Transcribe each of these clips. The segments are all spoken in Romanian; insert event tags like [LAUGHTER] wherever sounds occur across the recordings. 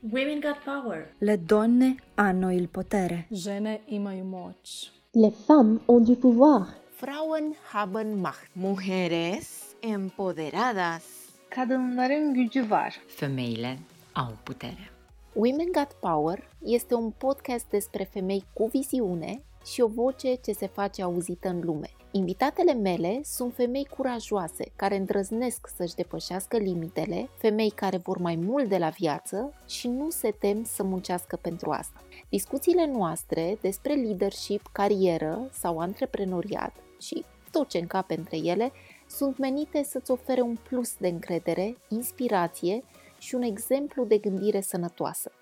Women got power. Le donne hanno il potere. Žene imaju moć. Les femmes ont du pouvoir. Frauen haben Macht. Mujeres empoderadas. Kadınların gücü var. Femeile au putere. Women Got Power este un podcast despre femei cu viziune și o voce ce se face auzită în lume. Invitatele mele sunt femei curajoase, care îndrăznesc să-și depășească limitele, femei care vor mai mult de la viață și nu se tem să muncească pentru asta. Discuțiile noastre despre leadership, carieră sau antreprenoriat și tot ce încape între ele sunt menite să-ți ofere un plus de încredere, inspirație și un exemplu de gândire sănătoasă.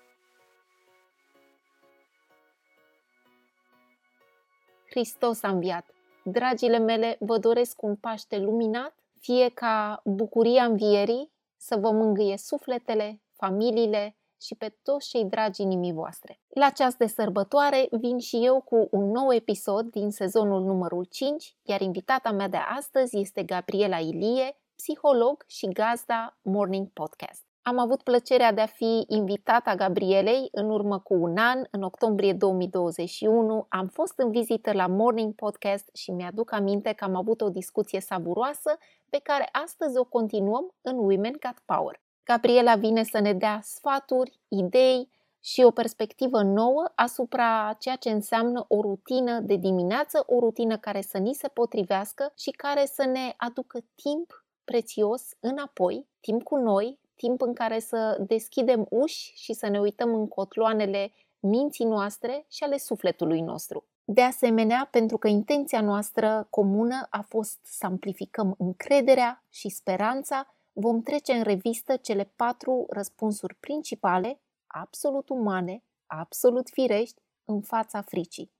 Hristos a înviat! Dragile mele, vă doresc un Paște luminat, fie ca bucuria învierii să vă mângâie sufletele, familiile și pe toți cei dragi inimii voastre. La ceas de sărbătoare vin și eu cu un nou episod din sezonul numărul 5, iar invitata mea de astăzi este Gabriela Ilie, psiholog și gazda Morning Podcast. Am avut plăcerea de a fi invitata Gabrielei în urmă cu un an, în octombrie 2021. Am fost în vizită la Morning Podcast și mi-aduc aminte că am avut o discuție savuroasă pe care astăzi o continuăm în Women Got Power. Gabriela vine să ne dea sfaturi, idei și o perspectivă nouă asupra ceea ce înseamnă o rutină de dimineață, o rutină care să ni se potrivească și care să ne aducă timp prețios înapoi, timp cu noi, timp în care să deschidem uși și să ne uităm în cotloanele minții noastre și ale sufletului nostru. De asemenea, pentru că intenția noastră comună a fost să amplificăm încrederea și speranța, vom trece în revistă cele patru răspunsuri principale, absolut umane, absolut firești, în fața fricii.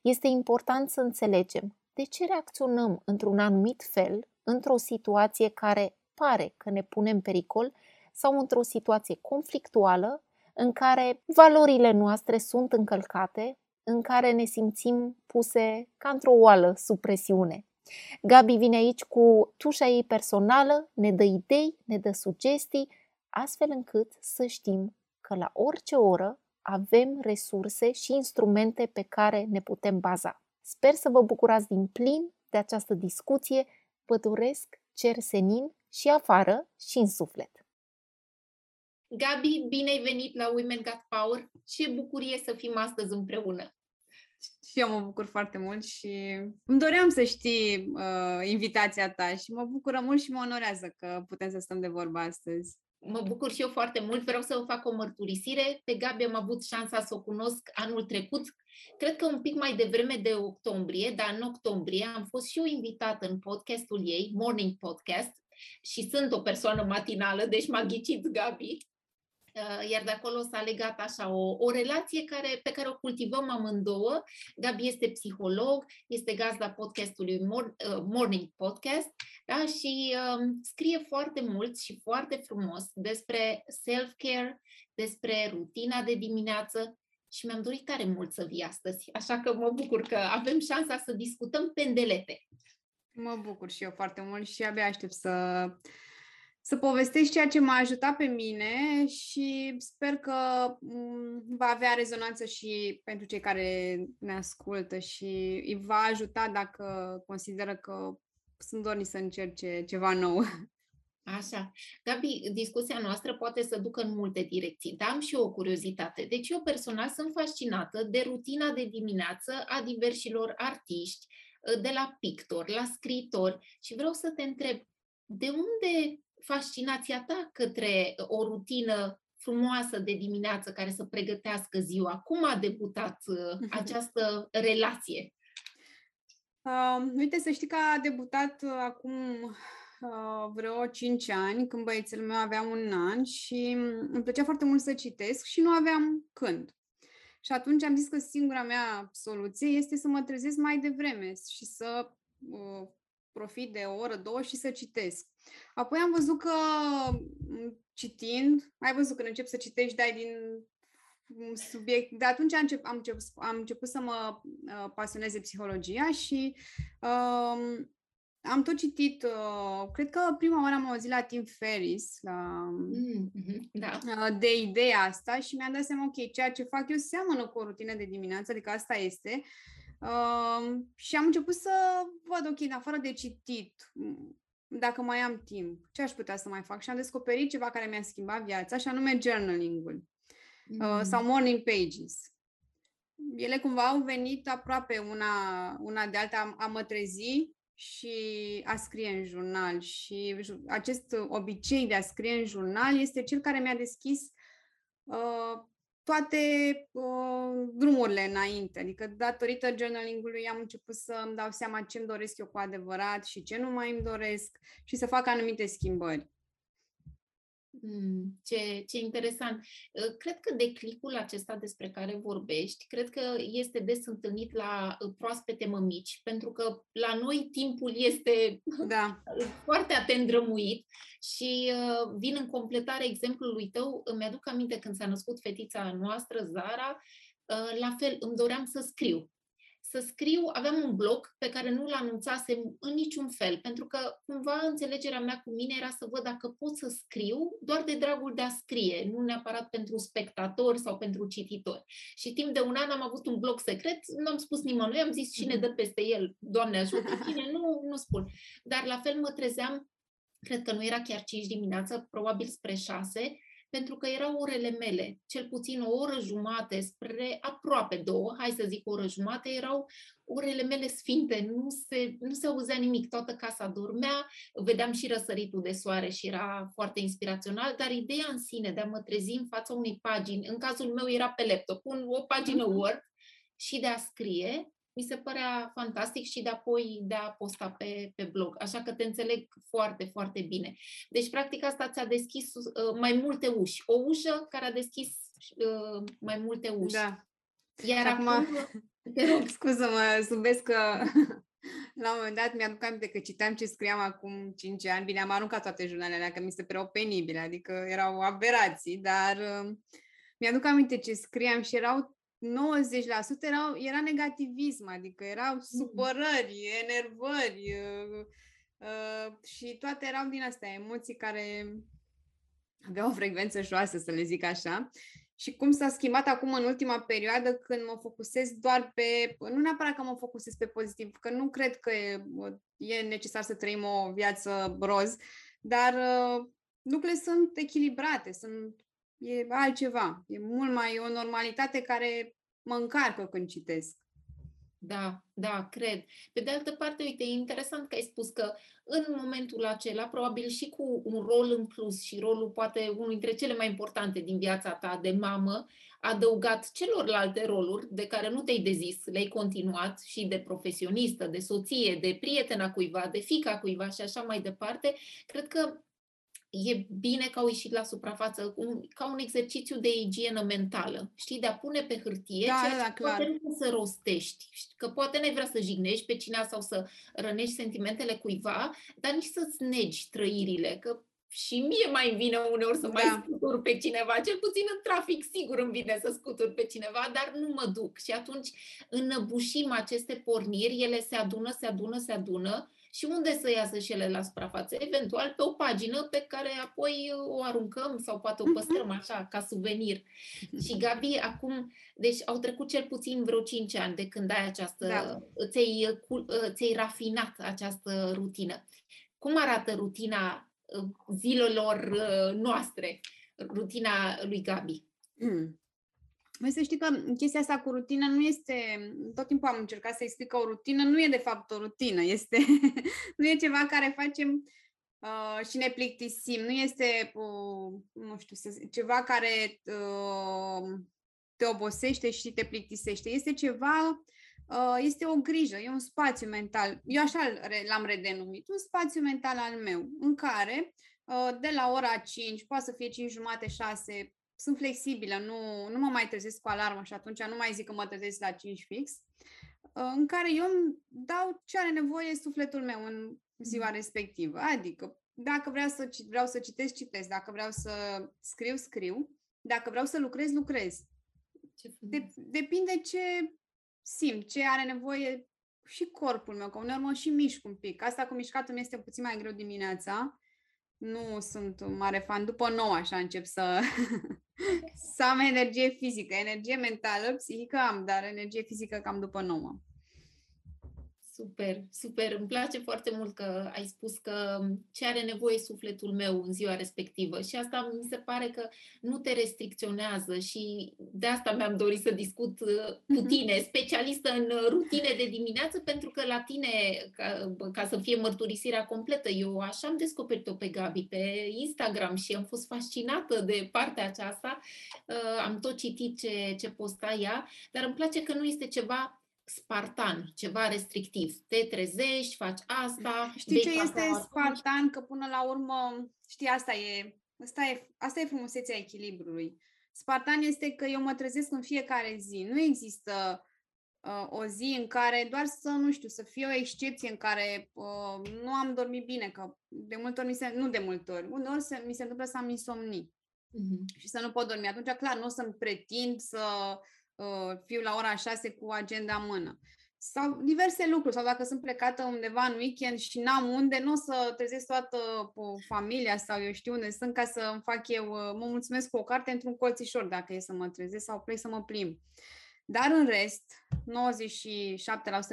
Este important să înțelegem de ce reacționăm într-un anumit fel într-o situație care pare că ne pune în pericol sau într-o situație conflictuală în care valorile noastre sunt încălcate, în care ne simțim puse ca într-o oală sub presiune. Gabi vine aici cu tușa ei personală, ne dă idei, ne dă sugestii, astfel încât să știm că la orice oră avem resurse și instrumente pe care ne putem baza. Sper să vă bucurați din plin de această discuție. Vă doresc cer senin și afară și în suflet. Gabi, bine ai venit la Women Got Power. Ce bucurie să fim astăzi împreună. Și eu mă bucur foarte mult și îmi doream să știi uh, invitația ta și mă bucură mult și mă onorează că putem să stăm de vorba astăzi. Mă bucur și eu foarte mult. Vreau să vă fac o mărturisire. Pe Gabi am avut șansa să o cunosc anul trecut, cred că un pic mai devreme de octombrie, dar în octombrie am fost și eu invitată în podcastul ei, Morning Podcast, și sunt o persoană matinală, deci m-a ghicit Gabi. Uh, iar de acolo s-a legat așa o, o relație care, pe care o cultivăm amândouă. Gabi este psiholog, este gazda podcastului uh, Morning Podcast da? și um, scrie foarte mult și foarte frumos despre self-care, despre rutina de dimineață și mi-am dorit tare mult să vii astăzi, așa că mă bucur că avem șansa să discutăm pendelete. Mă bucur și eu foarte mult și abia aștept să să povestești ceea ce m-a ajutat pe mine și sper că mm, va avea rezonanță și pentru cei care ne ascultă și îi va ajuta dacă consideră că sunt dorni să încerce ceva nou. Așa. Gabi, discuția noastră poate să ducă în multe direcții, dar am și o curiozitate. Deci eu personal sunt fascinată de rutina de dimineață a diversilor artiști, de la pictori, la scriitori și vreau să te întreb, de unde fascinația ta către o rutină frumoasă de dimineață care să pregătească ziua? Cum a debutat uh, această relație? Uh, uite, să știi că a debutat uh, acum uh, vreo 5 ani, când băiețel meu avea un an și îmi plăcea foarte mult să citesc și nu aveam când. Și atunci am zis că singura mea soluție este să mă trezesc mai devreme și să uh, profit de o oră, două și să citesc. Apoi am văzut că citind, ai văzut când încep să citești, dai din subiect. De atunci am, încep, am, încep, am început să mă uh, pasioneze psihologia și um, am tot citit, uh, cred că prima oară am auzit la Tim Ferris, la, Mm-hmm. Da. uh, de ideea asta și mi-am dat seama, ok, ceea ce fac eu seamănă cu o rutină de dimineață, adică asta este. Uh, și am început să văd, ok, în afară de citit, m, dacă mai am timp, ce aș putea să mai fac? Și am descoperit ceva care mi-a schimbat viața, și anume journaling-ul uh, sau morning pages. Ele cumva au venit aproape una, una de alta, a, a mă trezi și a scrie în jurnal. Și ju- acest obicei de a scrie în jurnal este cel care mi-a deschis uh, toate uh, drumurile înainte. Adică, datorită journaling-ului, am început să îmi dau seama ce îmi doresc eu cu adevărat și ce nu mai îmi doresc și să fac anumite schimbări. Mm, ce, ce interesant. Uh, Cred că declicul acesta despre care vorbești, cred că este des întâlnit la uh, proaspete mămici, pentru că la noi timpul este Da. [LAUGHS] foarte atent drămuit și uh, vin în completare exemplului tău. Îmi aduc aminte când s-a născut fetița noastră, Zara, uh, la fel, îmi doream să scriu. Să scriu, aveam un blog pe care nu-l anunțasem în niciun fel, pentru că cumva înțelegerea mea cu mine era să văd dacă pot să scriu doar de dragul de a scrie, nu neapărat pentru spectatori sau pentru cititori. Și timp de un an am avut un blog secret, nu am spus nimănui, am zis cine dă peste el, Doamne ajută, cine nu, nu spun. Dar la fel mă trezeam cred că nu era chiar 5 dimineața, probabil spre 6, pentru că erau orele mele, cel puțin o oră jumate spre aproape două, hai să zic o oră jumate, erau orele mele sfinte, nu se, nu se auzea nimic, toată casa dormea, vedeam și răsăritul de soare și era foarte inspirațional, dar ideea în sine de a mă trezi în fața unei pagini, în cazul meu era pe laptop, un, o pagină Word și de a scrie, mi se părea fantastic și de apoi de a posta pe, pe blog. Așa că te înțeleg foarte, foarte bine. Deci, practic, asta ți-a deschis uh, mai multe uși. O ușă care a deschis uh, mai multe uși. Da. Iar Și acum- acum, [LAUGHS] te rog, Scuză-mă, zâmbesc că [LAUGHS] la un moment dat mi-aduc aminte că citeam ce scriam acum 5 ani. Bine, am aruncat toate jurnalele alea, că mi se păreau penibile, adică erau aberații, dar uh, mi-aduc aminte ce scriam și erau 90% erau, era negativism, adică erau supărări, enervări uh, uh, și toate erau din astea, emoții care aveau o frecvență joasă, să le zic așa. Și cum s-a schimbat acum în ultima perioadă când mă focusez doar pe, nu neapărat că mă focusez pe pozitiv, că nu cred că e, e necesar să trăim o viață roz, dar uh, lucrurile sunt echilibrate, sunt, e altceva, e mult mai e o normalitate care mă încarcă când citesc. Da, da, cred. Pe de altă parte, uite, e interesant că ai spus că în momentul acela, probabil și cu un rol în plus și rolul poate unul dintre cele mai importante din viața ta de mamă, adăugat celorlalte roluri de care nu te-ai dezis, le-ai continuat și de profesionistă, de soție, de prietena cuiva, de fica cuiva și așa mai departe, cred că e bine că au ieșit la suprafață, un, ca un exercițiu de igienă mentală, știi, de a pune pe hârtie Da, ceea da, ce da, clar. poate nu să rostești, știi, că poate n-ai vrea să jignești pe cineva sau să rănești sentimentele cuiva, dar nici să-ți negi trăirile, că și mie mai îmi vine uneori să mai Da. scutur pe cineva, cel puțin în trafic sigur îmi vine să scutur pe cineva, dar nu mă duc. Și atunci înăbușim aceste porniri, ele se adună, se adună, se adună și unde să iasă și ele la suprafață? Eventual pe o pagină pe care apoi o aruncăm sau poate o Mhm. păstrăm așa, ca suvenir. Și Gabi, acum, deci au trecut cel puțin vreo 5 ani de când ai această, Da. ți-ai, cu- ți-ai rafinat această rutină. Cum arată rutina uh, zilelor uh, noastre, rutina lui Gabi? Mm. Mai să știi că chestia asta cu rutină nu este, tot timpul am încercat să explic că o rutină nu e de fapt o rutină, este, [LAUGHS] nu e ceva care facem uh, și ne plictisim, nu este, uh, nu știu, să zic, ceva care uh, te obosește și te plictisește, este ceva, uh, este o grijă, e un spațiu mental, eu așa l- l-am redenumit, un spațiu mental al meu, în care uh, de la ora 5, poate să fie 5 jumate, 6, sunt flexibilă, nu, nu mă mai trezesc cu alarmă și atunci nu mai zic că mă trezesc la 5 fix, uh, în care eu îmi dau ce are nevoie sufletul meu în ziua respectivă. Adică, dacă vreau să, ci- vreau să citesc, citesc, dacă vreau să scriu, scriu, dacă vreau să lucrez, lucrez. Ce De, depinde ce simt, ce are nevoie și corpul meu, că uneori mă și mișc un pic. Asta cu mișcatul mi este puțin mai greu dimineața. Nu sunt mare fan. După nou așa încep să, [LAUGHS] să am energie fizică. Energie mentală, psihică am, dar energie fizică cam după nouă. Super, super. Îmi place foarte mult că ai spus că ce are nevoie sufletul meu în ziua respectivă și asta mi se pare că nu te restricționează și de asta mi-am dorit să discut uh, cu mhm. tine, specialistă în rutine de dimineață, pentru că la tine, ca, ca să fie mărturisirea completă, eu așa am descoperit-o pe Gabi pe Instagram și am fost fascinată de partea aceasta. Uh, am tot citit ce, ce posta ea, dar îmi place că nu este ceva spartan, ceva restrictiv. Te trezești, faci asta. Știi ce este spartan? Că până la urmă, știi, asta e, asta e, asta e frumusețea echilibrului. Spartan este că eu mă trezesc în fiecare zi. Nu există uh, o zi în care doar să, nu știu, să fie o excepție în care uh, nu am dormit bine, că de multe ori mi se, nu de multe ori, uneori se, mi se întâmplă să am insomnii uh-huh. și să nu pot dormi. Atunci, clar, nu o să-mi pretind să uh, fiu la ora 6 cu agenda în mână. Sau diverse lucruri, sau dacă sunt plecată undeva în weekend și n-am unde, nu o să trezesc toată uh, familia sau eu știu unde sunt ca să îmi fac eu, uh, mă mulțumesc cu o carte într-un colțișor dacă e să mă trezesc sau plec să mă plimb. Dar în rest,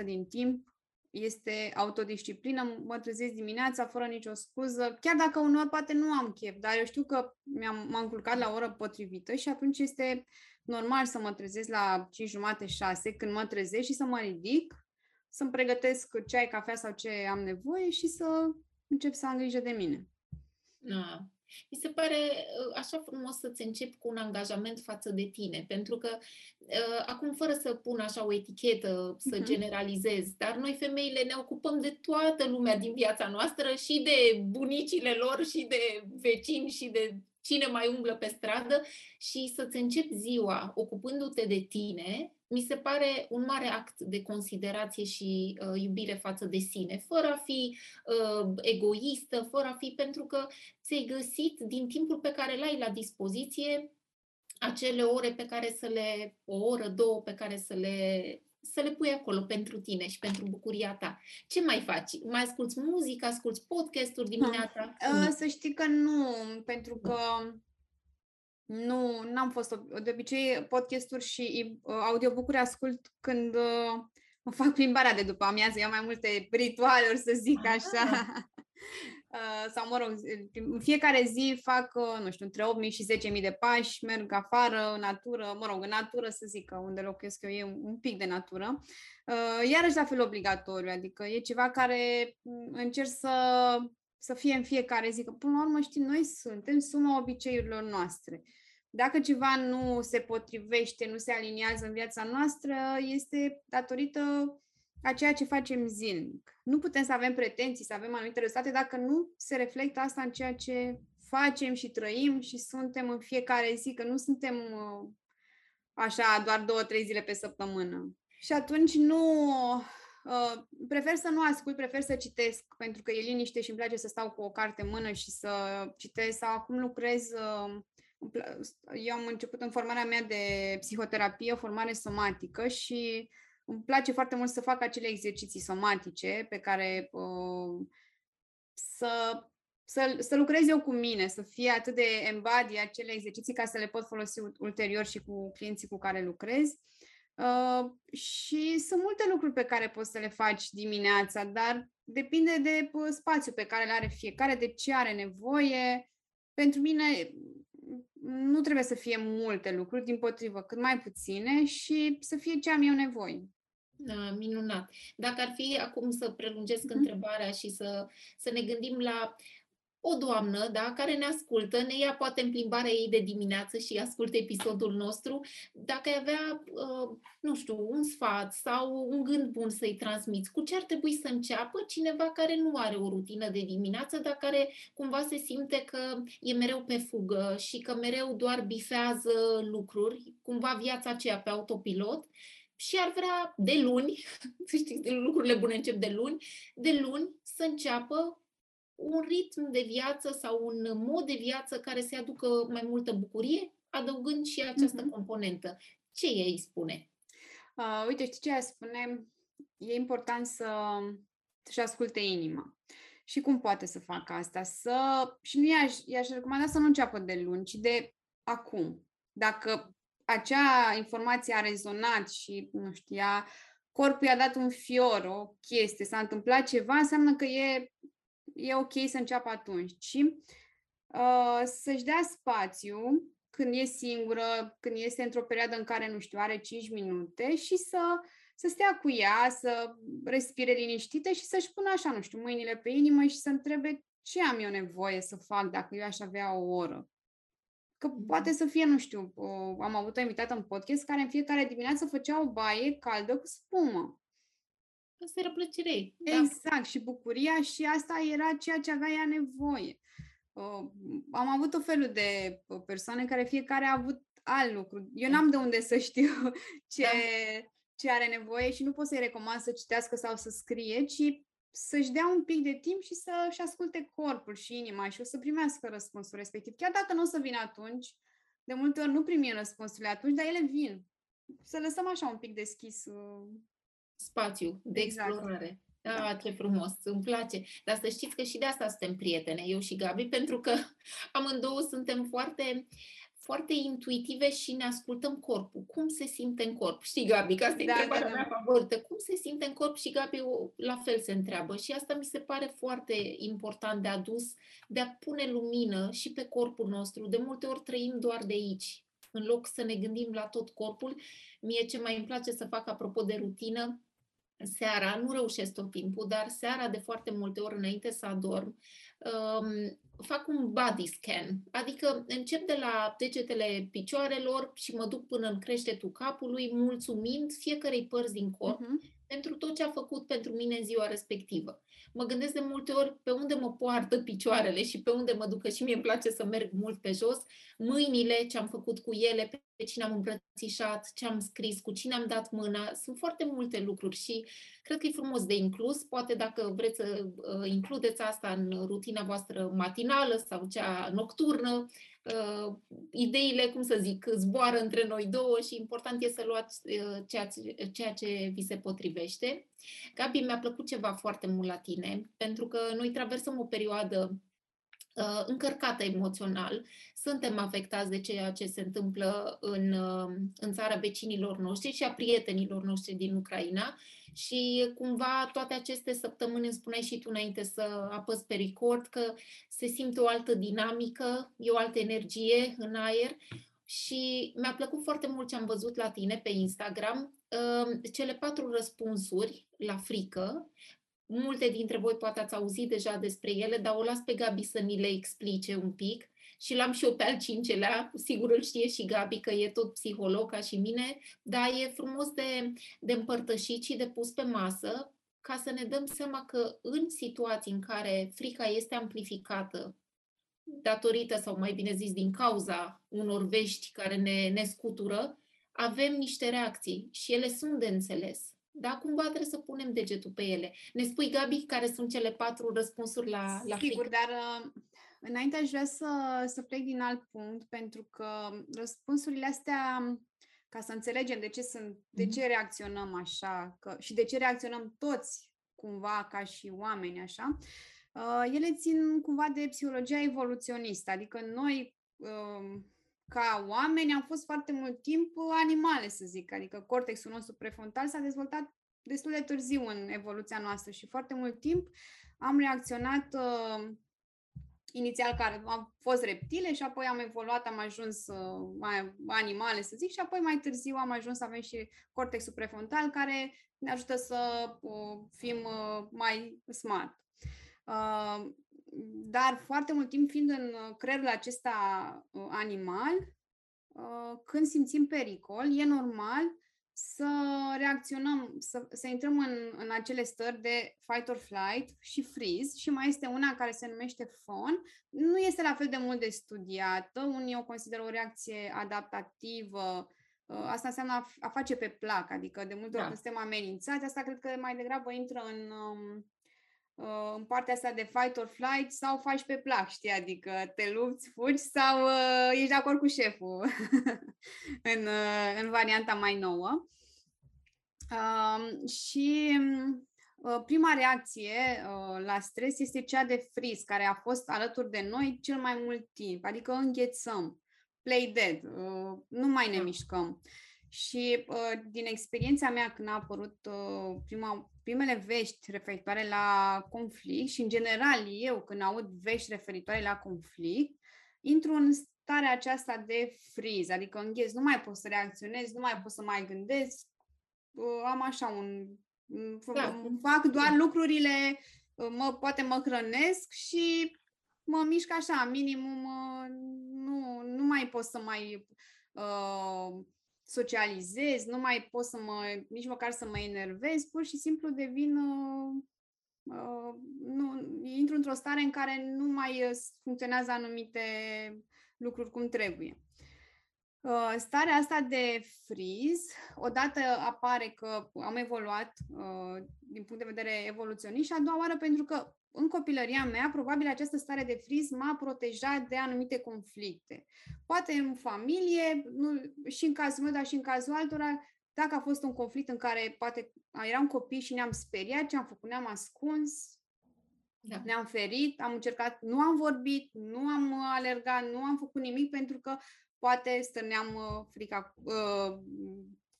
97% din timp este autodisciplină, mă trezesc dimineața fără nicio scuză, chiar dacă uneori poate nu am chef, dar eu știu că mi-am, m-am culcat la o oră potrivită și atunci este normal să mă trezesc la 5 jumate, 6, când mă trezesc și să mă ridic, să-mi pregătesc ceai, cafea sau ce am nevoie și să încep să am grijă de mine. Da. Mi se pare uh, așa frumos să-ți începi cu un angajament față de tine, pentru că uh, acum, fără să pun așa o etichetă, să uh-huh. generalizez, dar noi femeile ne ocupăm de toată lumea din viața noastră și de bunicile lor și de vecini și de cine mai umblă pe stradă și să-ți începi ziua ocupându-te de tine, mi se pare un mare act de considerație și uh, iubire față de sine, fără a fi uh, egoistă, fără a fi pentru că ți-ai găsit din timpul pe care l-ai la dispoziție acele ore pe care să le, o oră, două pe care să le să le pui acolo pentru tine și pentru bucuria ta. Ce mai faci? Mai asculți muzică, asculți podcasturi dimineața? Uh, să știi că nu, pentru că nu, n-am fost, de obicei podcasturi și uh, audiobook-uri ascult când uh, fac plimbarea de după amiază, eu am mai multe ritualuri, să zic așa. Ah. Uh, sau, mă rog, în fiecare zi fac, uh, nu știu, între 8.000 și 10.000 de pași, merg afară, în natură, mă rog, în natură să zic că unde locuiesc eu e un pic de natură. Uh, iarăși la fel obligatoriu, adică e ceva care mm, încerc să, să fie în fiecare zi, că până la urmă, știi, noi suntem suma obiceiurilor noastre. Dacă ceva nu se potrivește, nu se aliniază în viața noastră, este datorită a ceea ce facem zilnic. Nu putem să avem pretenții, să avem anumite rezultate dacă nu se reflectă asta în ceea ce facem și trăim și suntem în fiecare zi, că nu suntem uh, așa doar două, trei zile pe săptămână. Și atunci nu... Uh, prefer să nu ascult, prefer să citesc, pentru că e liniște și îmi place să stau cu o carte în mână și să citesc. Sau acum lucrez... Uh, eu am început în formarea mea de psihoterapie, o formare somatică și îmi place foarte mult să fac acele exerciții somatice pe care uh, să, să, să lucrez eu cu mine, să fie atât de embody acele exerciții ca să le pot folosi ulterior și cu clienții cu care lucrez. Uh, și sunt multe lucruri pe care poți să le faci dimineața, dar depinde de uh, spațiul pe care îl are fiecare, de ce are nevoie. Pentru mine nu trebuie să fie multe lucruri, din potrivă, cât mai puține și să fie ce am eu nevoie. Da, minunat. Dacă ar fi acum să prelungesc mm. întrebarea și să, să ne gândim la o doamnă da, care ne ascultă, ne ia poate în plimbarea ei de dimineață și ascultă episodul nostru, dacă ai avea, uh, nu știu, un sfat sau un gând bun să-i transmiți, cu ce ar trebui să înceapă cineva care nu are o rutină de dimineață, dar care cumva se simte că e mereu pe fugă și că mereu doar bifează lucruri, cumva viața aceea pe autopilot și ar vrea de luni, [LAUGHS] știți, lucrurile bune încep de luni, de luni să înceapă un ritm de viață sau un mod de viață care să aducă mai multă bucurie, adăugând și această uh-huh. componentă. Ce ei spune? Uh, uite, știi ce spune? e important să și asculte inima. Și cum poate să facă asta? Să, și nu i-aș, i-aș recomanda să nu înceapă de luni, ci de acum. Dacă acea informație a rezonat și, nu știu, ea, corpul i-a dat un fior, o chestie, s-a întâmplat ceva, înseamnă că e, e ok să înceapă atunci. Și uh, să-și dea spațiu când e singură, când este într-o perioadă în care, nu știu, are 5 minute și să, să stea cu ea, să respire liniștită și să-și pună așa, nu știu, mâinile pe inimă și să întrebe ce am eu nevoie să fac dacă eu aș avea o oră. Că poate să fie, nu știu, o, am avut o invitată în podcast care în fiecare dimineață făcea o baie caldă cu spumă. Asta era plăcere. Da. Exact, și bucuria și asta era ceea ce avea ea nevoie. Uh, am avut o felul de persoane care fiecare a avut alt lucru. Eu n-am de unde să știu [LAUGHS] ce, da. ce are nevoie și nu pot să-i recomand să citească sau să scrie, ci să-și dea un pic de timp și să-și asculte corpul și inima și o să primească răspunsul respectiv. Chiar dacă nu o să vină atunci, de multe ori nu primim răspunsurile atunci, dar ele vin. Să lăsăm așa un pic deschis. Uh... Spațiu de exact. explorare. Da, ce frumos, îmi place. Dar să știți că și de asta suntem prietene, eu și Gabi, [LAUGHS] pentru că amândouă suntem foarte foarte intuitive și ne ascultăm corpul. Cum se simte în corp? Știi, Gabi, că asta e da, întrebarea da, da. mea favorită. Cum se simte în corp? Și Gabi la fel se întreabă. Și asta mi se pare foarte important de adus, de a pune lumină și pe corpul nostru. De multe ori trăim doar de aici. În loc să ne gândim la tot corpul, mie ce mai îmi place să fac apropo de rutină, seara, nu reușesc tot timpul, dar seara de foarte multe ori înainte să adorm, um, fac un body scan, adică încep de la degetele picioarelor și mă duc până în creștetul capului, mulțumind fiecarei părți din corp uh-huh. pentru tot ce a făcut pentru mine în ziua respectivă. Mă gândesc de multe ori pe unde mă poartă picioarele și pe unde mă duc, că și mie îmi place să merg mult pe jos, mâinile, ce am făcut cu ele, pe cine am îmbrățișat, ce am scris, cu cine am dat mâna. Sunt foarte multe lucruri și cred că e frumos de inclus. Poate dacă vreți să uh, includeți asta în rutina voastră matinală sau cea nocturnă, uh, ideile, cum să zic, zboară între noi două și important e să luați uh, ceea, ce, ceea ce vi se potrivește. Gabi, mi-a plăcut ceva foarte mult la tine, pentru că noi traversăm o perioadă uh, încărcată emoțional, suntem afectați de ceea ce se întâmplă în, uh, în țara vecinilor noștri și a prietenilor noștri din Ucraina. Și cumva toate aceste săptămâni, îmi spuneai și tu înainte să apăs pe record, că se simte o altă dinamică, e o altă energie în aer. Și mi-a plăcut foarte mult ce am văzut la tine pe Instagram, uh, cele patru răspunsuri la frică, Multe dintre voi poate ați auzit deja despre ele, dar o las pe Gabi să ni le explice un pic și l-am și eu pe al cincelea, sigur îl știe și Gabi că e tot psiholog ca și mine, dar e frumos de, de împărtășit și de pus pe masă ca să ne dăm seama că în situații în care frica este amplificată datorită sau mai bine zis din cauza unor vești care ne, ne scutură, avem niște reacții și ele sunt de înțeles. Da, cumva trebuie să punem degetul pe ele. Ne spui, Gabi, care sunt cele patru răspunsuri la, la Sigur, dar uh, înainte aș vrea să, să plec din alt punct, pentru că răspunsurile astea, ca să înțelegem de ce, sunt, de mhm. ce reacționăm așa că, și de ce reacționăm toți cumva ca și oameni așa, uh, ele țin cumva de psihologia evoluționistă, adică noi uh, ca oameni am fost foarte mult timp animale, să zic, adică cortexul nostru prefrontal s-a dezvoltat destul de târziu în evoluția noastră și foarte mult timp am reacționat uh, inițial care am fost reptile și apoi am evoluat, am ajuns uh, mai animale, să zic, și apoi mai târziu am ajuns să avem și cortexul prefrontal care ne ajută să uh, fim uh, mai smart. Uh, dar foarte mult timp fiind în uh, creierul acesta uh, animal, uh, când simțim pericol, e normal să reacționăm, să, să intrăm în, în acele stări de fight or flight și freeze și mai este una care se numește fawn. Nu este la fel de mult de studiată, unii o consideră o reacție adaptativă, asta înseamnă a, a face pe plac, adică de multe ori da. când suntem amenințați, asta cred că mai degrabă intră în, um, uh, în partea asta de fight or flight sau faci pe plac, știi? Adică te lupți, fugi sau uh, ești de acord cu șeful [LAUGHS] în, uh, în varianta mai nouă. Um, și uh, prima reacție uh, la stres este cea de friz, care a fost alături de noi cel mai mult timp, adică înghețăm, play dead, uh, nu mai ne Da. mișcăm. Și uh, din experiența mea când a apărut uh, prima, primele vești referitoare la conflict și în general eu când aud vești referitoare la conflict, intru în starea aceasta de friz, adică îngheț, nu mai pot să reacționez, nu mai pot să mai gândesc, uh, am așa un... m- f- Da. m- Fac doar lucrurile, uh, mă, poate mă hrănesc și mă mișc așa, minimum, uh, nu, nu mai pot să mai uh, socializez, nu mai pot să mă, nici măcar să mă enervez, pur și simplu devin, uh, uh, nu, intru într-o stare în care nu mai uh, funcționează anumite lucruri cum trebuie. Uh, Starea asta de friz, odată apare că am evoluat uh, din punct de vedere evoluționist și a doua oară pentru că în copilăria mea, probabil această stare de friz m-a protejat de anumite conflicte. Poate în familie, nu, și în cazul meu, dar și în cazul altora, dacă a fost un conflict în care poate eram copii și ne-am speriat, ce am făcut? Ne-am ascuns, Da. ne-am ferit, am încercat, nu am vorbit, nu am uh, alergat, nu am făcut nimic pentru că poate stârneam uh, frica, uh,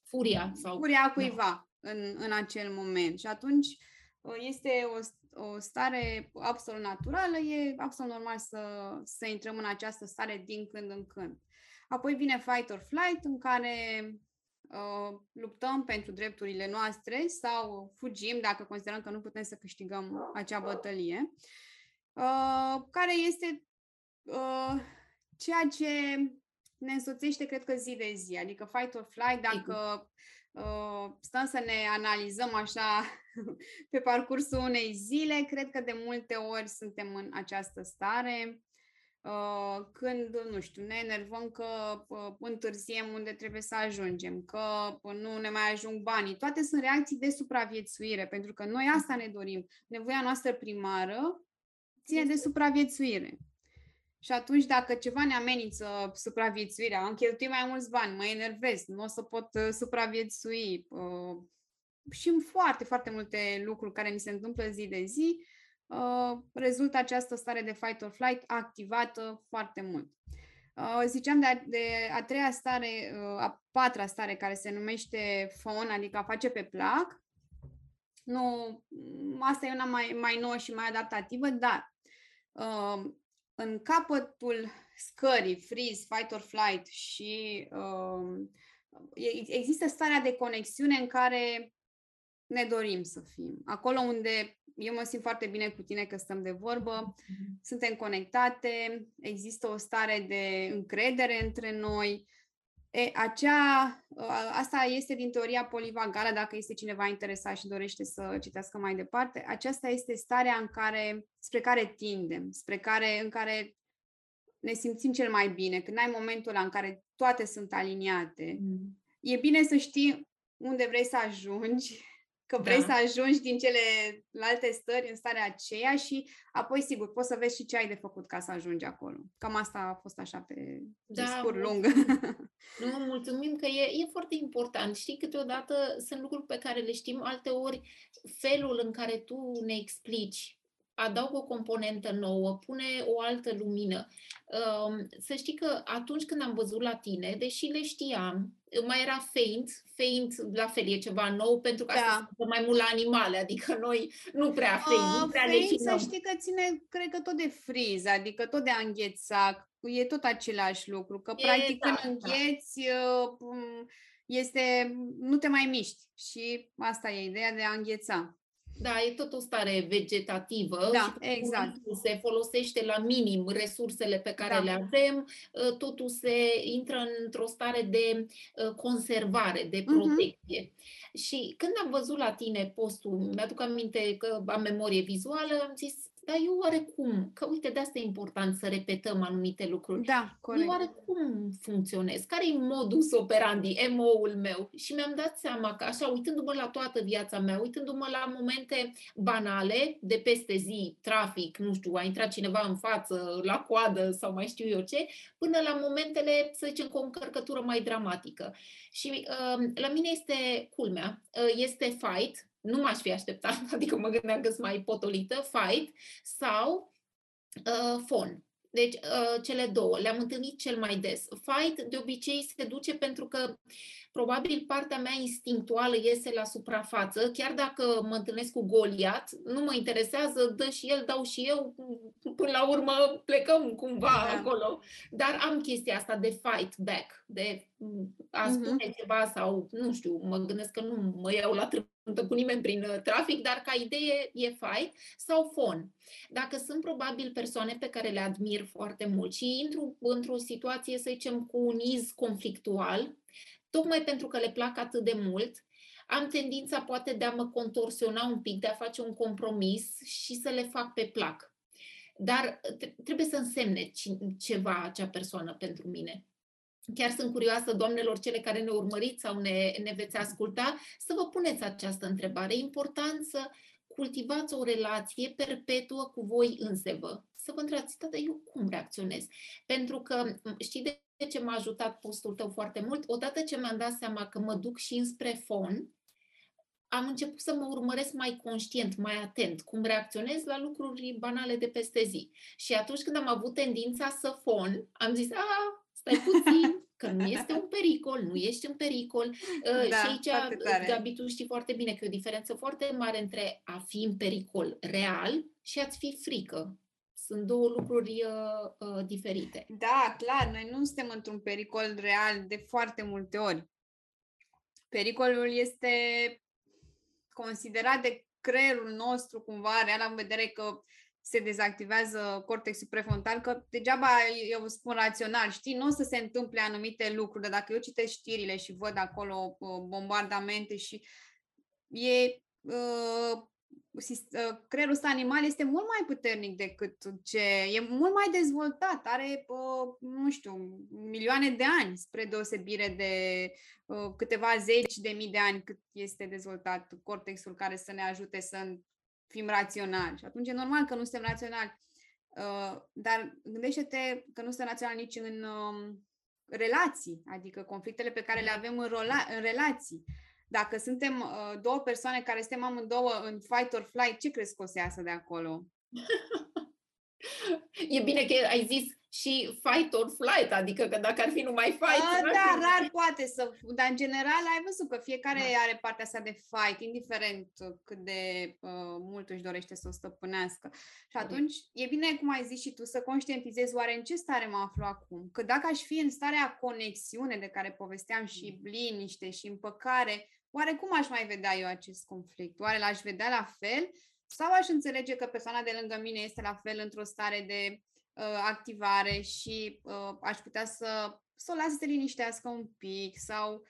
Furia sau... furia cuiva în, în acel moment. Și atunci uh, este o, o stare absolut naturală, e absolut normal să, să intrăm în această stare din când în când. Apoi vine fight or flight, în care uh, luptăm pentru drepturile noastre sau fugim dacă considerăm că nu putem să câștigăm acea bătălie, uh, care este uh, ceea ce ne însoțește, cred că, zi de zi. Adică fight or flight, dacă uh, stăm să ne analizăm așa [LAUGHS] pe parcursul unei zile, cred că de multe ori suntem în această stare. Uh, când, nu știu, ne enervăm că uh, întârziem unde trebuie să ajungem, că uh, nu ne mai ajung banii. Toate sunt reacții de supraviețuire, pentru că noi asta ne dorim. Nevoia noastră primară ține de supraviețuire. Și atunci, dacă ceva ne amenință supraviețuirea, am cheltuit mai mulți bani, mă enervez, nu o să pot uh, supraviețui. Uh, și în foarte, foarte multe lucruri care ni se întâmplă zi de zi, uh, rezultă această stare de fight or flight activată foarte mult. Uh, ziceam de a, de a treia stare, uh, a patra stare care se numește FON, adică a face pe plac. Nu, m, asta e una mai, mai nouă și mai adaptativă, dar uh, în capătul scării, freeze, fight or flight și uh, e- există starea de conexiune în care ne dorim să fim. Acolo unde eu mă simt foarte bine cu tine că stăm de vorbă, suntem conectate, există o stare de încredere între noi. E, acea, a- asta este din teoria polivagală, dacă este cineva interesat și dorește să citească mai departe. Aceasta este starea în care, spre care tindem, spre care, în care ne simțim cel mai bine, când ai momentul ăla în care toate sunt aliniate. Mm. E bine să știi unde vrei să ajungi, că vrei Da. să ajungi din celelalte stări în starea aceea și apoi, sigur, poți să vezi și ce ai de făcut ca să ajungi acolo. Cam asta a fost așa pe, pe Da, scurt mult- lung. [LAUGHS] Nu, mulțumim că e, e foarte important. Știi, câteodată sunt lucruri pe care le știm, alteori felul în care tu ne explici adaugă o componentă nouă, pune o altă lumină. Um, Să știi că atunci când am văzut la tine, deși le știam, mai era faint, faint la fel e ceva nou, pentru că asta Da. se întâmplă mai mult la animale, adică noi nu prea faint, nu Uh, prea ne faint, să filmăm. știi că ține, cred că tot de friz, adică tot de a îngheța, e tot același lucru, că E, practic da, când da. îngheți, uh, m, este, nu te mai miști și asta e ideea de a îngheța. Da, e tot o stare vegetativă Da, și tot exact. timpul se folosește la minim resursele pe care Da. le avem, uh, totul se intră într-o stare de uh, conservare, de Mhm. protecție. Și când am văzut la tine postul, mi-aduc aminte că am memorie vizuală, am zis, dar eu oarecum, că uite, de asta e important să repetăm anumite lucruri. Da, corect. Eu oarecum funcționez? Care e modus operandi, MO-ul meu? Și mi-am dat seama că așa, uitându-mă la toată viața mea, uitându-mă la momente banale, de peste zi, trafic, nu știu, a intrat cineva în față, la coadă sau mai știu eu ce, până la momentele, să zicem, cu o încărcătură mai dramatică. Și uh, la mine este culmea, uh, este fight, nu m-aș fi așteptat, [LAUGHS] adică mă gândeam că sunt mai potolită, fight sau uh, fon. Deci, uh, cele două, le-am întâlnit cel mai des. Fight, de obicei, se duce pentru că probabil partea mea instinctuală iese la suprafață, chiar dacă mă întâlnesc cu Goliat, nu mă interesează, dă și el, dau și eu, până la urmă plecăm cumva da. acolo. Dar am chestia asta de fight back, de a spune uh-huh. ceva sau, nu știu, mă gândesc că nu mă iau la trântă cu nimeni prin uh, trafic, dar ca idee e fight sau fon. Dacă sunt probabil persoane pe care le admir foarte mult și intru într-o situație, să zicem, cu un iz conflictual, tocmai pentru că le plac atât de mult, am tendința poate de a mă contorsiona un pic, de a face un compromis și să le fac pe plac. Dar trebuie să însemne ceva acea persoană pentru mine. Chiar sunt curioasă, doamnelor, cele care ne urmăriți sau ne, ne veți asculta, să vă puneți această întrebare. E important să cultivați o relație perpetuă cu voi însevă. Să vă întrebați, dar eu cum reacționez? Pentru că știi de ce m-a ajutat postul tău foarte mult? Odată ce mi-am dat seama că mă duc și înspre fon, am început să mă urmăresc mai conștient, mai atent, cum reacționez la lucruri banale de peste zi. Și atunci când am avut tendința să fon, am zis, a, stai puțin, că nu este un [LAUGHS] pericol, nu ești în pericol. Uh, da, și aici, Gabi, tu știi foarte bine că e o diferență foarte mare între a fi în pericol real și a-ți fi frică. Sunt două lucruri uh, uh, diferite. Da, clar, noi nu suntem într-un pericol real de foarte multe ori. Pericolul este considerat de creierul nostru cumva real în vedere că se dezactivează cortexul prefrontal, că degeaba eu spun rațional, știi, nu o să se întâmple anumite lucruri, dar dacă eu citesc știrile și văd acolo uh, bombardamente și e uh, uh, creierul ăsta animal este mult mai puternic decât ce e mult mai dezvoltat, are, nu știu, milioane de ani spre deosebire de câteva zeci de mii de ani cât este dezvoltat cortexul care să ne ajute să fim raționali. Și atunci e normal că nu suntem raționali. Uh, dar gândește-te că nu suntem raționali nici în uh, relații, adică conflictele pe care le avem în, rola- în relații. Dacă suntem uh, două persoane care suntem amândouă în fight or flight, ce crezi că o să iasă de acolo? [LAUGHS] e bine că ai zis și fight or flight, adică că dacă ar fi numai fight... A, da, rar poate să... Dar în general ai văzut că fiecare da. are partea sa de fight, indiferent cât de uh, mult își dorește să o stăpânească. Și atunci e bine, cum ai zis și tu, să conștientizezi oare în ce stare mă aflu acum. Că dacă aș fi în starea conexiune de care povesteam și mm. liniște și împăcare, oare cum aș mai vedea eu acest conflict? Oare l-aș vedea la fel? Sau aș înțelege că persoana de lângă mine este la fel într-o stare de uh, activare și uh, aș putea să, să o las să se liniștească un pic sau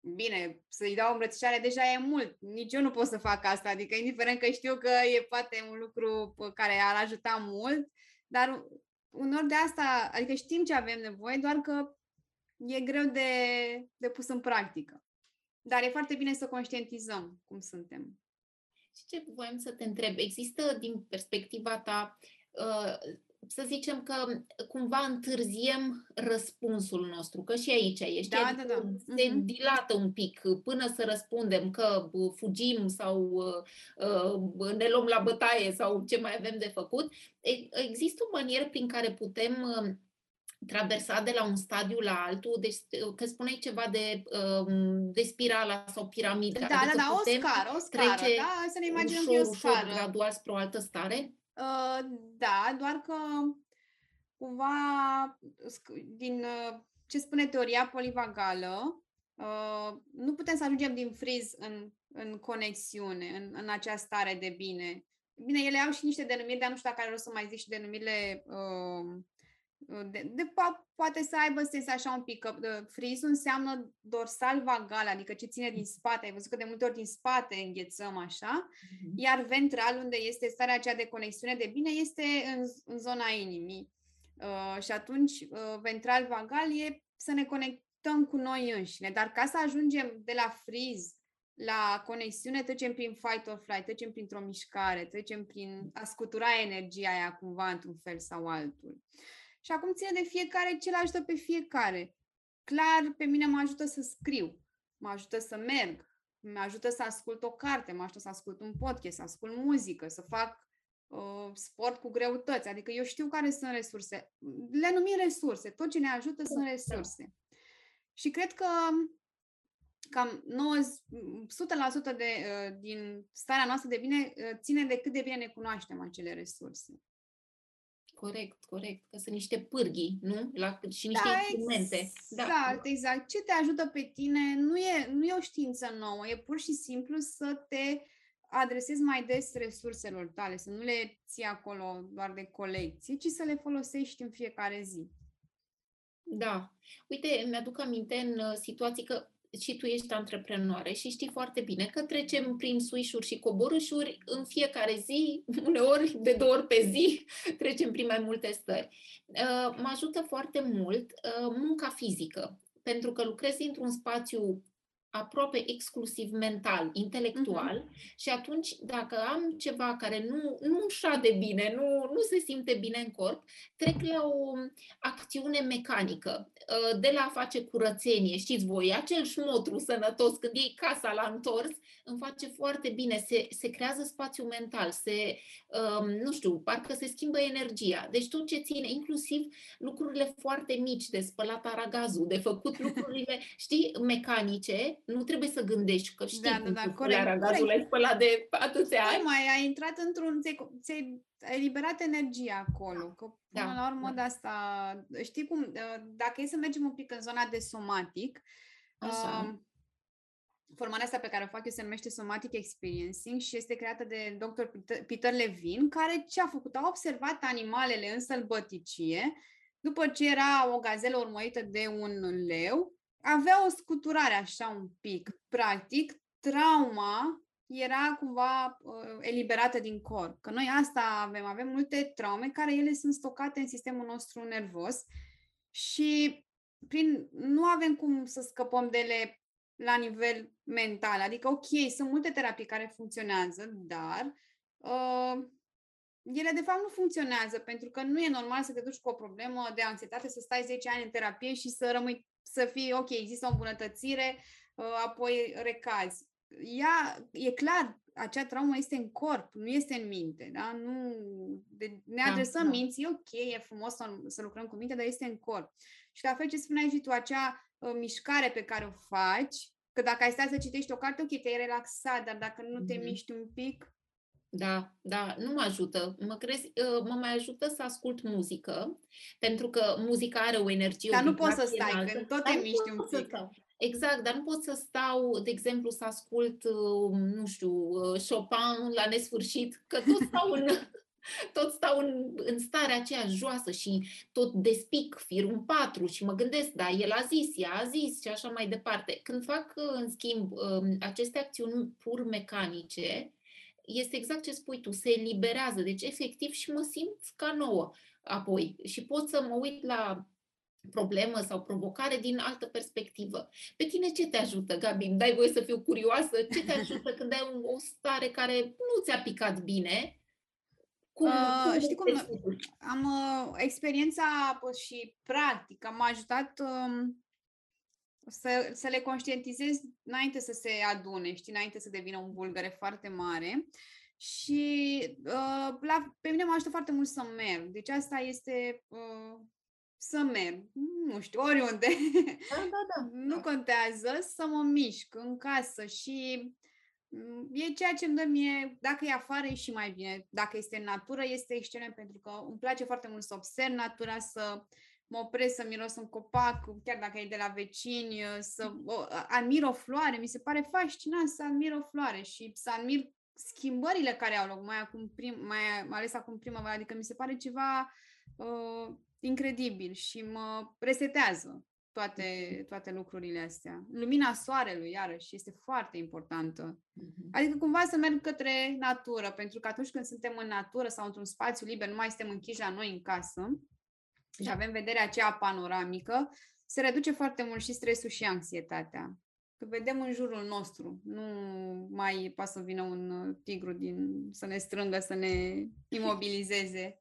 bine, să-i dau o îmbrățișare deja e mult. Nici eu nu pot să fac asta, adică indiferent că știu că e poate un lucru care ar ajuta mult, dar unor de asta, adică știm ce avem nevoie, doar că e greu de, de pus în practică. Dar e foarte bine să conștientizăm cum suntem. Și ce voiam să te întreb? Există, din perspectiva ta, uh, să zicem că cumva întârziem răspunsul nostru, că și aici ești, da, da, da. se uh-huh. dilată un pic până să răspundem că fugim sau uh, ne luăm la bătaie sau ce mai avem de făcut. Există o manieră prin care putem uh, traversa de la un stadiu la altul, deci că spuneai ceva de, de spirala sau piramidă. Da, adică da, da, o scară, o scară, trece da, să ne imaginăm ușor, o scară. Ușor, gradual spre o altă stare? Uh, da, doar că cumva din uh, ce spune teoria polivagală, uh, nu putem să ajungem din friz în, în conexiune, în, în acea stare de bine. Bine, ele au și niște denumiri, dar nu știu dacă are rost să mai zic și denumirile uh, de, de po- poate să aibă sens așa un pic, că uh, frizul înseamnă dorsal vagal, adică ce ține din spate. Ai văzut că de multe ori din spate înghețăm așa, iar ventral, unde este starea aceea de conexiune de bine, este în, în zona inimii. Uh, și atunci, uh, ventral vagal e să ne conectăm cu noi înșine. Dar ca să ajungem de la friz la conexiune, trecem prin fight or flight, trecem printr-o mișcare, trecem prin a scutura energia aia cumva într-un fel sau altul. Și acum ține de fiecare ce l ajută pe fiecare. Clar, pe mine mă ajută să scriu, mă ajută să merg, mă ajută să ascult o carte, mă ajută să ascult un podcast, să ascult muzică, să fac uh, sport cu greutăți. Adică eu știu care sunt resurse. Le numim resurse. Tot ce ne ajută sunt resurse. Și cred că cam 90, 100% de, uh, din starea noastră de bine uh, ține de cât de bine ne cunoaștem acele resurse. Corect, corect. Că sunt niște pârghii, nu? La, și niște Da, instrumente. Exact, exact. Ce te ajută pe tine nu e, nu e o știință nouă, e pur și simplu să te adresezi mai des resurselor tale, să nu le ții acolo doar de colecție, ci să le folosești în fiecare zi. Da. Uite, mi-aduc aminte în uh, situații că și tu ești antreprenoare și știi foarte bine că trecem prin suișuri și coborâșuri în fiecare zi, [LAUGHS] uneori de două ori pe zi, trecem prin mai multe stări. Uh, Mă ajută foarte mult uh, munca fizică, pentru că lucrezi într-un spațiu aproape exclusiv mental, intelectual uh-huh. și atunci dacă am ceva care nu, nu șade bine, nu, nu se simte bine în corp, trec la o acțiune mecanică, de la a face curățenie, știți voi, acel șmotru sănătos, când iei casa la întors, îmi face foarte bine, se, se creează spațiu mental, se, um, nu știu, parcă se schimbă energia. Deci tot ce ține, inclusiv lucrurile foarte mici, de spălat aragazul, de făcut lucrurile, [LAUGHS] știi, mecanice, nu trebuie să gândești, că știi Da, cum da, da, tu corect, aragazul corect. ai spălat de atâția ani. Mai ai intrat într-un... ți-ai, ți-ai eliberat energia acolo, că până Da, la urmă da. de asta... Știi cum, dacă e să mergem un pic în zona de somatic, Așa. um, formarea asta pe care o fac eu se numește Somatic Experiencing și este creată de dr. Peter- Peter Levin, care ce a făcut? A observat animalele în sălbăticie, după ce era o gazelă urmărită de un leu, avea o scuturare așa un pic. Practic, trauma era cumva uh, eliberată din corp. Că noi asta avem, avem multe traume care ele sunt stocate în sistemul nostru nervos și prin, nu avem cum să scăpăm de ele la nivel mental. Adică, ok, sunt multe terapii care funcționează, dar uh, ele de fapt nu funcționează pentru că nu e normal să te duci cu o problemă de anxietate, să stai 10 ani în terapie și să rămâi, să fii, ok, există o îmbunătățire, uh, apoi recazi. Ea, e clar, acea traumă este în corp, nu este în minte, da? Nu, de, ne Da, adresăm da. minții, ok, e frumos să, să lucrăm cu minte, dar este în corp. Și la fel ce spuneai și tu, acea uh, mișcare pe care o faci, că dacă ai stat să citești o carte, ok, te-ai relaxat, dar dacă nu te Mhm. miști un pic, Da, da, nu mă ajută. Mă, crezi, uh, mă mai ajută să ascult muzică, pentru că muzica are o energie, Dar o nu poți să vibrație stai, înaltă, când tot dar te nu miști pot un să pic. stau. Exact, dar nu pot să stau, de exemplu, să ascult, uh, nu știu, uh, Chopin la nesfârșit, că tot stau în, [LAUGHS] [LAUGHS] tot stau în, în starea aceea joasă și tot despic firul în patru și mă gândesc, da, el a zis, ea a zis și așa mai departe. Când fac, uh, în schimb, um, aceste acțiuni pur mecanice, este exact ce spui tu, se eliberează, deci efectiv și mă simt ca nouă apoi și pot să mă uit la problemă sau provocare din altă perspectivă. Pe tine ce te ajută, Gabi? Îmi dai voie să fiu curioasă? Ce te ajută când ai un, o stare care nu ți-a picat bine? Cum, Uh, cum știi cum- te descurci? Am uh, experiența pă, și practică, m-a ajutat um, să, să le conștientizez înainte să se adune, știi, înainte să devină un bulgăre foarte mare. Și uh, la, pe mine mă ajută foarte mult să merg. Deci asta este uh, să merg, nu știu, oriunde. Da, da, da. [LAUGHS] nu contează să mă mișc în casă și mm, e ceea ce îmi dă mie, dacă e afară e și mai bine, dacă este în natură este excelent pentru că îmi place foarte mult să observ natura, să mă opresc, să miros un copac, chiar dacă e de la vecini, să o, admir o floare, mi se pare fascinant să admir o floare și să admir schimbările care au loc, mai, acum prim, mai, mai ales acum primăvara, adică mi se pare ceva uh, incredibil și mă resetează toate, toate lucrurile astea. Lumina soarelui, iarăși, este foarte importantă. Mhm. Adică cumva să merg către natură, pentru că atunci când suntem în natură sau într-un spațiu liber, nu mai suntem închiși la noi în casă și Da. avem vederea aceea panoramică, se reduce foarte mult și stresul și anxietatea. Că vedem în jurul nostru, nu mai poate să vină un uh, tigru din, să ne strângă, să ne imobilizeze.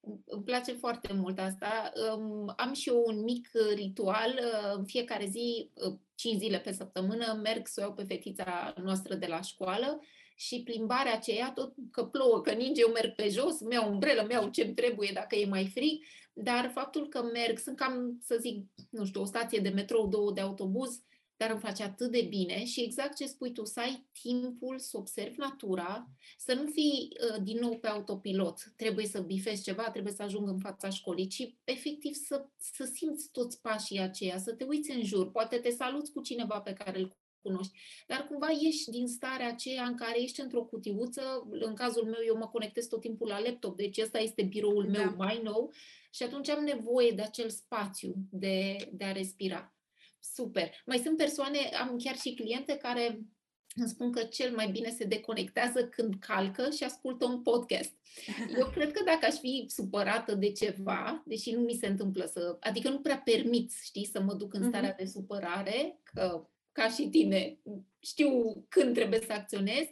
[LAUGHS] Îmi place foarte mult asta. Um, Am și eu un mic uh, ritual. uh, În fiecare zi, uh, 5 zile pe săptămână, merg să o iau pe fetița noastră de la școală și plimbarea aceea, tot că plouă, că ninge, eu merg pe jos, îmi iau umbrelă, îmi iau ce-mi trebuie dacă e mai frig, dar faptul că merg, sunt cam, să zic, nu știu, o stație de metrou, două de autobuz, dar îmi face atât de bine și exact ce spui tu, să ai timpul să observi natura, să nu fii uh, din nou pe autopilot, trebuie să bifezi ceva, trebuie să ajung în fața școlii, ci efectiv să, să simți toți pașii aceia, să te uiți în jur, poate te saluți cu cineva pe care îl cunoști, dar cumva ieși din starea aceea în care ești într-o cutiuță, în cazul meu eu mă conectez tot timpul la laptop, deci ăsta este biroul meu Da. mai nou și atunci am nevoie de acel spațiu de, de a respira. Super. Mai sunt persoane, am chiar și cliente care îmi spun că cel mai bine se deconectează când calcă și ascultă un podcast. Eu cred că dacă aș fi supărată de ceva, deși nu mi se întâmplă să... Adică nu prea permit, știi, să mă duc în Mhm. starea de supărare, că ca și tine știu când trebuie să acționez.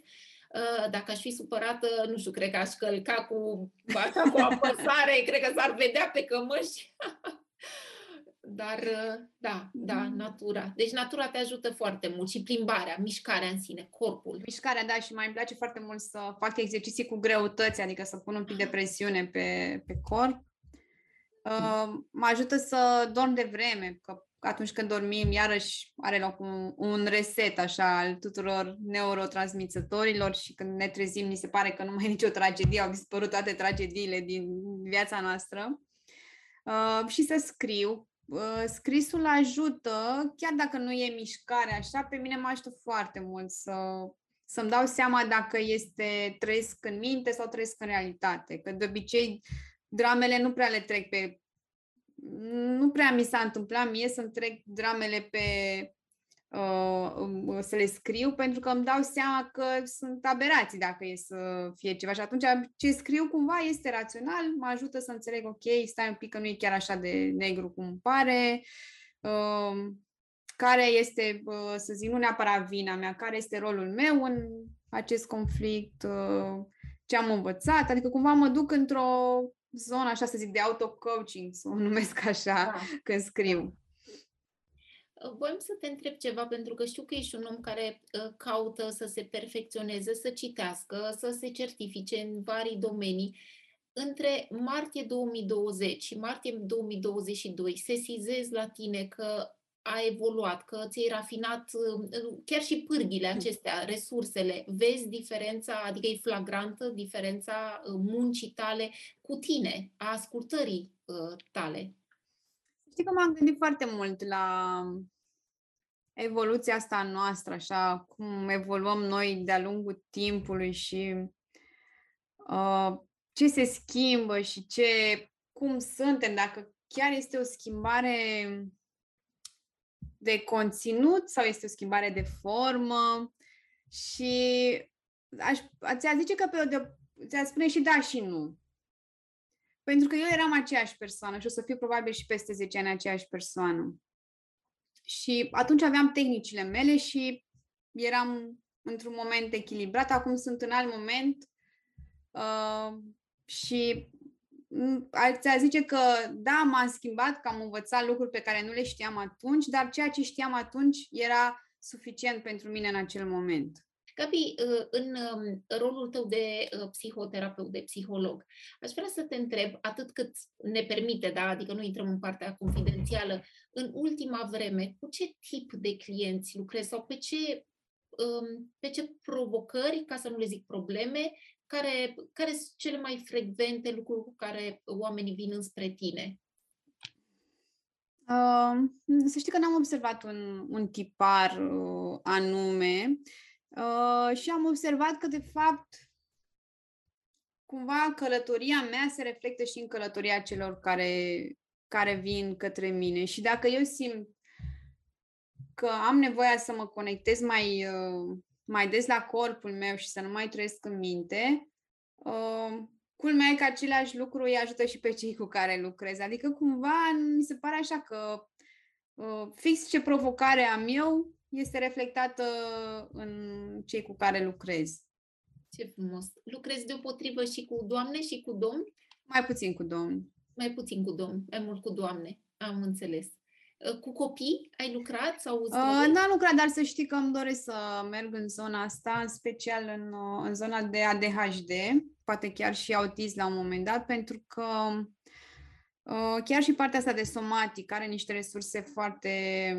Uh, Dacă aș fi supărată, nu știu, cred că aș călca cu, așa, cu apăsare, cred că s-ar vedea pe cămăși. [LAUGHS] Dar, uh, da, da, Mm. natura. Deci natura te ajută foarte mult și plimbarea, mișcarea în sine, corpul. Mișcarea, da, și mai îmi place foarte mult să fac exerciții cu greutăți, adică să pun un pic de presiune pe, pe corp. Uh, mă ajută să dorm de vreme, că atunci când dormim, iarăși are loc un, un reset așa al tuturor neurotransmițătorilor și când ne trezim, ni se pare că nu mai e nicio tragedie, au dispărut toate tragediile din viața noastră. Uh, și să scriu. Uh, scrisul ajută, chiar dacă nu e mișcare așa, pe mine mă ajută foarte mult să, să-mi dau seama dacă este trăiesc în minte sau trăiesc în realitate. Că de obicei dramele nu prea le trec pe... Nu prea mi s-a întâmplat mie să-mi trec dramele pe... Uh, să le scriu pentru că îmi dau seama că sunt aberații dacă e să fie ceva. Și atunci ce scriu cumva este rațional, mă ajută să înțeleg, ok, stai un pic că nu e chiar așa de negru cum pare, uh, care este, uh, să zic, nu neapărat vina mea, care este rolul meu în acest conflict, uh, ce am învățat, adică cumva mă duc într-o zonă, așa să zic, de auto-coaching, să o numesc așa, Da. când scriu. Voiam să te întreb ceva, pentru că știu că ești un om care uh, caută să se perfecționeze, să citească, să se certifice în vari domenii. Între martie 2020 și martie 2022, sesizezi la tine că a evoluat, că ți-ai rafinat uh, chiar și pârghile acestea, resursele. Vezi diferența, adică e flagrantă diferența uh, muncii tale cu tine, a ascultării uh, tale. Știi că m-am gândit foarte mult la evoluția asta a noastră, așa, cum evoluăm noi de-a lungul timpului și uh, ce se schimbă și ce, cum suntem, dacă chiar este o schimbare de conținut sau este o schimbare de formă și aș, ți-a zice că pe o de, ți-a spune și da și nu. Pentru că eu eram aceeași persoană și o să fiu probabil și peste 10 ani aceeași persoană. Și atunci aveam tehnicile mele și eram într-un moment echilibrat, acum sunt în alt moment uh, și ți-a zice că da, m-am schimbat, că am învățat lucruri pe care nu le știam atunci, dar ceea ce știam atunci era suficient pentru mine în acel moment. Gabi, în rolul tău de psihoterapeut, de psiholog, aș vrea să te întreb, atât cât ne permite, da? adică nu intrăm în partea confidențială, în ultima vreme, cu ce tip de clienți lucrezi sau pe ce, pe ce provocări, ca să nu le zic probleme, care, care sunt cele mai frecvente lucruri cu care oamenii vin înspre tine? Uh, să știi că n-am observat un, un tipar uh, anume uh, și am observat că, de fapt, cumva călătoria mea se reflectă și în călătoria celor care, care vin către mine. Și dacă eu simt că am nevoia să mă conectez mai, uh, mai des la corpul meu și să nu mai trăiesc în minte, uh, culmea e că același lucru îi ajută și pe cei cu care lucrez. Adică cumva mi se pare așa că uh, fix ce provocare am eu este reflectată în cei cu care lucrez. Ce frumos! Lucrezi deopotrivă și cu doamne și cu domni? Mai puțin cu domni. Mai puțin cu domni, mai mult cu doamne. Am înțeles. Uh, cu copii ai lucrat? sau? Uh, n-am lucrat, dar să știi că îmi doresc să merg în zona asta, în special în, uh, în zona de ADHD, poate chiar și autism la un moment dat, pentru că uh, chiar și partea asta de somatic are niște resurse foarte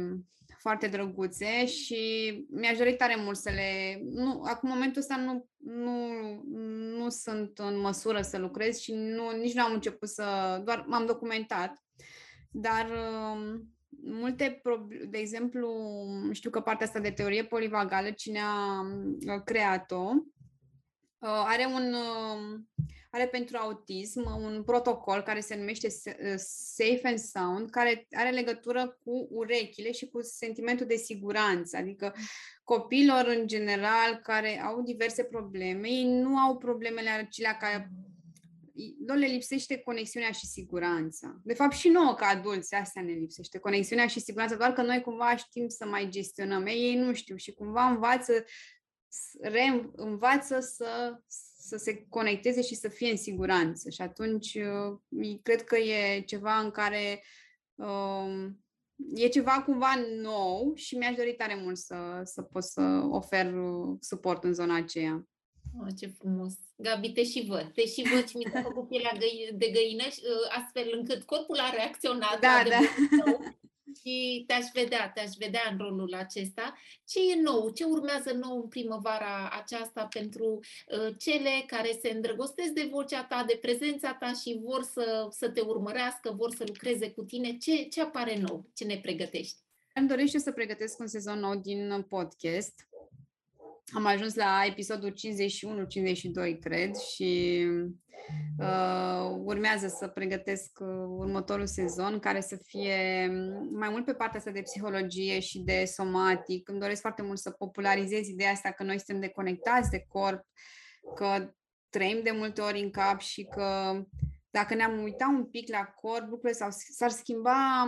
foarte drăguțe și mi-aș dori tare mult să le... Nu, acum, momentul ăsta nu, nu, nu sunt în măsură să lucrez și nu, nici nu am început să... doar m-am documentat. Dar uh, multe, de exemplu, știu că partea asta de teorie polivagală, cine a uh, creat-o, uh, are un... Uh, are pentru autism un protocol care se numește uh, Safe and Sound, care are legătură cu urechile și cu sentimentul de siguranță. Adică copilor în general care au diverse probleme, ei nu au problemele acelea care lor le lipsește conexiunea și siguranța. De fapt, și nouă ca adulți, astea ne lipsește, conexiunea și siguranța, doar că noi cumva știm să mai gestionăm. Ei, ei nu știu și cumva învață, re, învață să, să se conecteze și să fie în siguranță. Și atunci uh, cred că e ceva în care um, e ceva cumva nou și mi-aș dori tare mult să, să pot să ofer uh, suport în zona aceea. Oh, ce frumos! Gabi, te și văd. Te și văd și mi s-a făcut pielea de găină, uh, astfel încât corpul a reacționat da, da și te-aș vedea, te-aș vedea în rolul acesta. Ce e nou? Ce urmează nou în primăvara aceasta pentru uh, cele care se îndrăgostesc de vocea ta, de prezența ta și vor să, să te urmărească, vor să lucreze cu tine? Ce, ce apare nou? Ce ne pregătești? Îmi dorește să pregătesc un sezon nou din podcast am ajuns la episodul 51-52, cred, și uh, urmează să pregătesc uh, următorul sezon, care să fie mai mult pe partea asta de psihologie și de somatic. Îmi doresc foarte mult să popularizez ideea asta că noi suntem deconectați de corp, că trăim de multe ori în cap și că dacă ne-am uitat un pic la corp, lucrurile s-ar schimba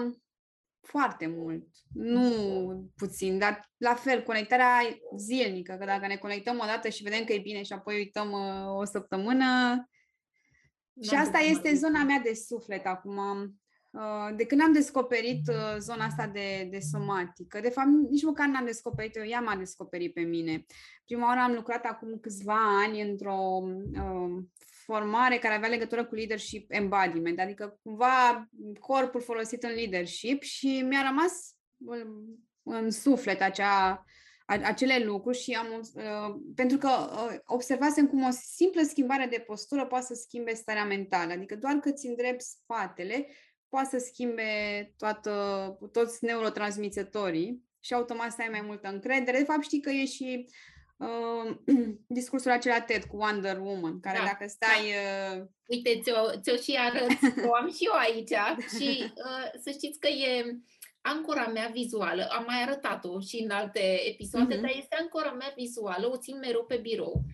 foarte mult, nu puțin, dar la fel, conectarea zilnică, că dacă ne conectăm o dată și vedem că e bine și apoi uităm uh, o săptămână, și asta este zona mea de suflet acum. Uh, de când am descoperit uh, zona asta de, de somatică, de fapt nici măcar n-am descoperit-o, ea m-a descoperit pe mine. Prima oară am lucrat acum câțiva ani într-o uh, formare care avea legătură cu leadership embodiment, adică cumva corpul folosit în leadership și mi-a rămas în suflet acea, acele lucruri și am, uh, pentru că uh, observasem cum o simplă schimbare de postură poate să schimbe starea mentală, adică doar că ți îndrept spatele poate să schimbe toată, toți neurotransmițătorii și automat să ai mai multă încredere. De fapt știi că e și uh, [CLEARS THROAT] discursul acela TED cu Wonder Woman, care da, dacă stai... Da. Uh... Uite, ți-o, ți-o și arăt, [LAUGHS] o am și eu aici și uh, să știți că e ancora mea vizuală, am mai arătat-o și în alte episoade, uh-huh. dar este ancora mea vizuală, o țin mereu pe birou.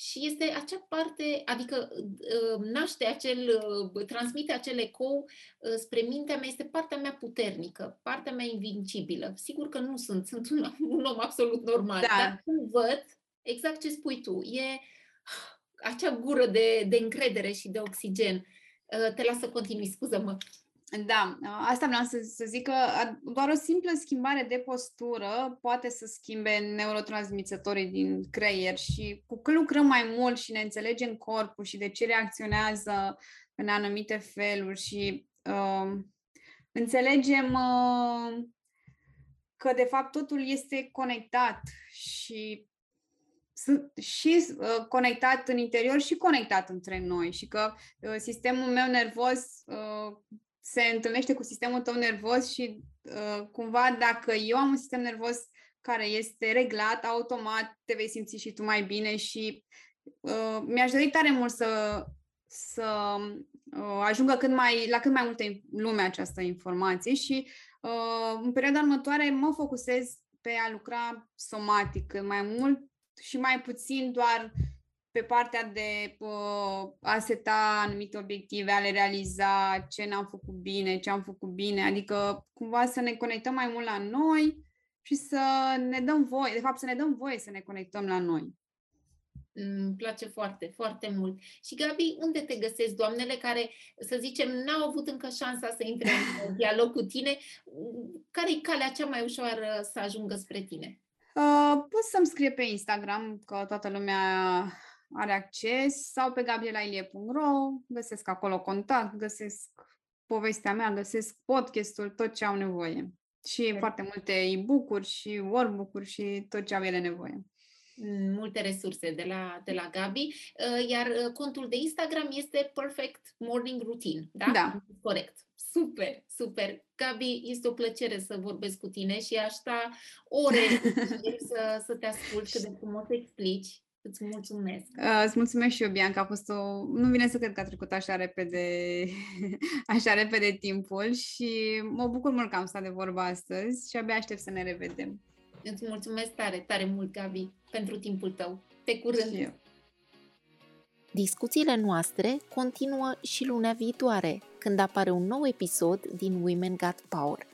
Și este acea parte, adică uh, naște acel, uh, transmite acel ecou uh, spre mintea mea, este partea mea puternică, partea mea invincibilă. Sigur că nu sunt, sunt un, [LAUGHS] un om absolut normal, da. dar când văd, exact ce spui tu, e acea gură de, de încredere și de oxigen. Te las să continui, scuză-mă. Da, asta vreau să, să zic că doar o simplă schimbare de postură poate să schimbe neurotransmițătorii din creier și cu cât lucrăm mai mult și ne înțelegem corpul și de ce reacționează în anumite feluri și uh, înțelegem uh, că de fapt totul este conectat și și uh, conectat în interior și conectat între noi și că uh, sistemul meu nervos uh, se întâlnește cu sistemul tău nervos și uh, cumva dacă eu am un sistem nervos care este reglat, automat te vei simți și tu mai bine și uh, mi-aș dori tare mult să, să uh, ajungă cât mai, la cât mai multe lume această informație și uh, în perioada următoare mă focusez pe a lucra somatic mai mult și mai puțin doar pe partea de uh, a seta anumite obiective, a le realiza ce n-am făcut bine, ce am făcut bine, adică cumva să ne conectăm mai mult la noi și să ne dăm voie, de fapt să ne dăm voie să ne conectăm la noi. Îmi place foarte, foarte mult. Și Gabi, unde te găsesc doamnele care, să zicem, n-au avut încă șansa să intre în [LAUGHS] dialog cu tine? Care e calea cea mai ușoară să ajungă spre tine? Uh, poți să-mi scrie pe Instagram, că toată lumea are acces, sau pe gabrielailie.ro, găsesc acolo contact, găsesc povestea mea, găsesc podcastul, tot ce au nevoie. Și okay. foarte multe e-book-uri și workbook-uri și tot ce au ele nevoie multe resurse de la, de la Gabi, uh, iar uh, contul de Instagram este Perfect Morning Routine, da? Da. Corect. Super, super. Gabi, este o plăcere să vorbesc cu tine și aș sta ore [LAUGHS] să, să te ascult cât de frumos explici. Îți mulțumesc. Uh, îți mulțumesc și eu, Bianca. A fost o... Nu vine să cred că a trecut așa repede, [LAUGHS] așa repede timpul și mă bucur mult că am stat de vorba astăzi și abia aștept să ne revedem. Îți mulțumesc tare, tare mult, Gabi, pentru timpul tău. Pe curând! Și eu. Discuțiile noastre continuă și luna viitoare, când apare un nou episod din Women Got Power.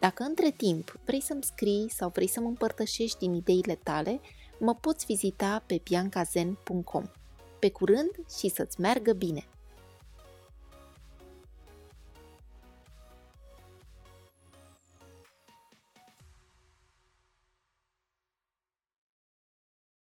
Dacă între timp vrei să-mi scrii sau vrei să mă împărtășești din ideile tale, mă poți vizita pe biancazen.com. Pe curând și să-ți meargă bine!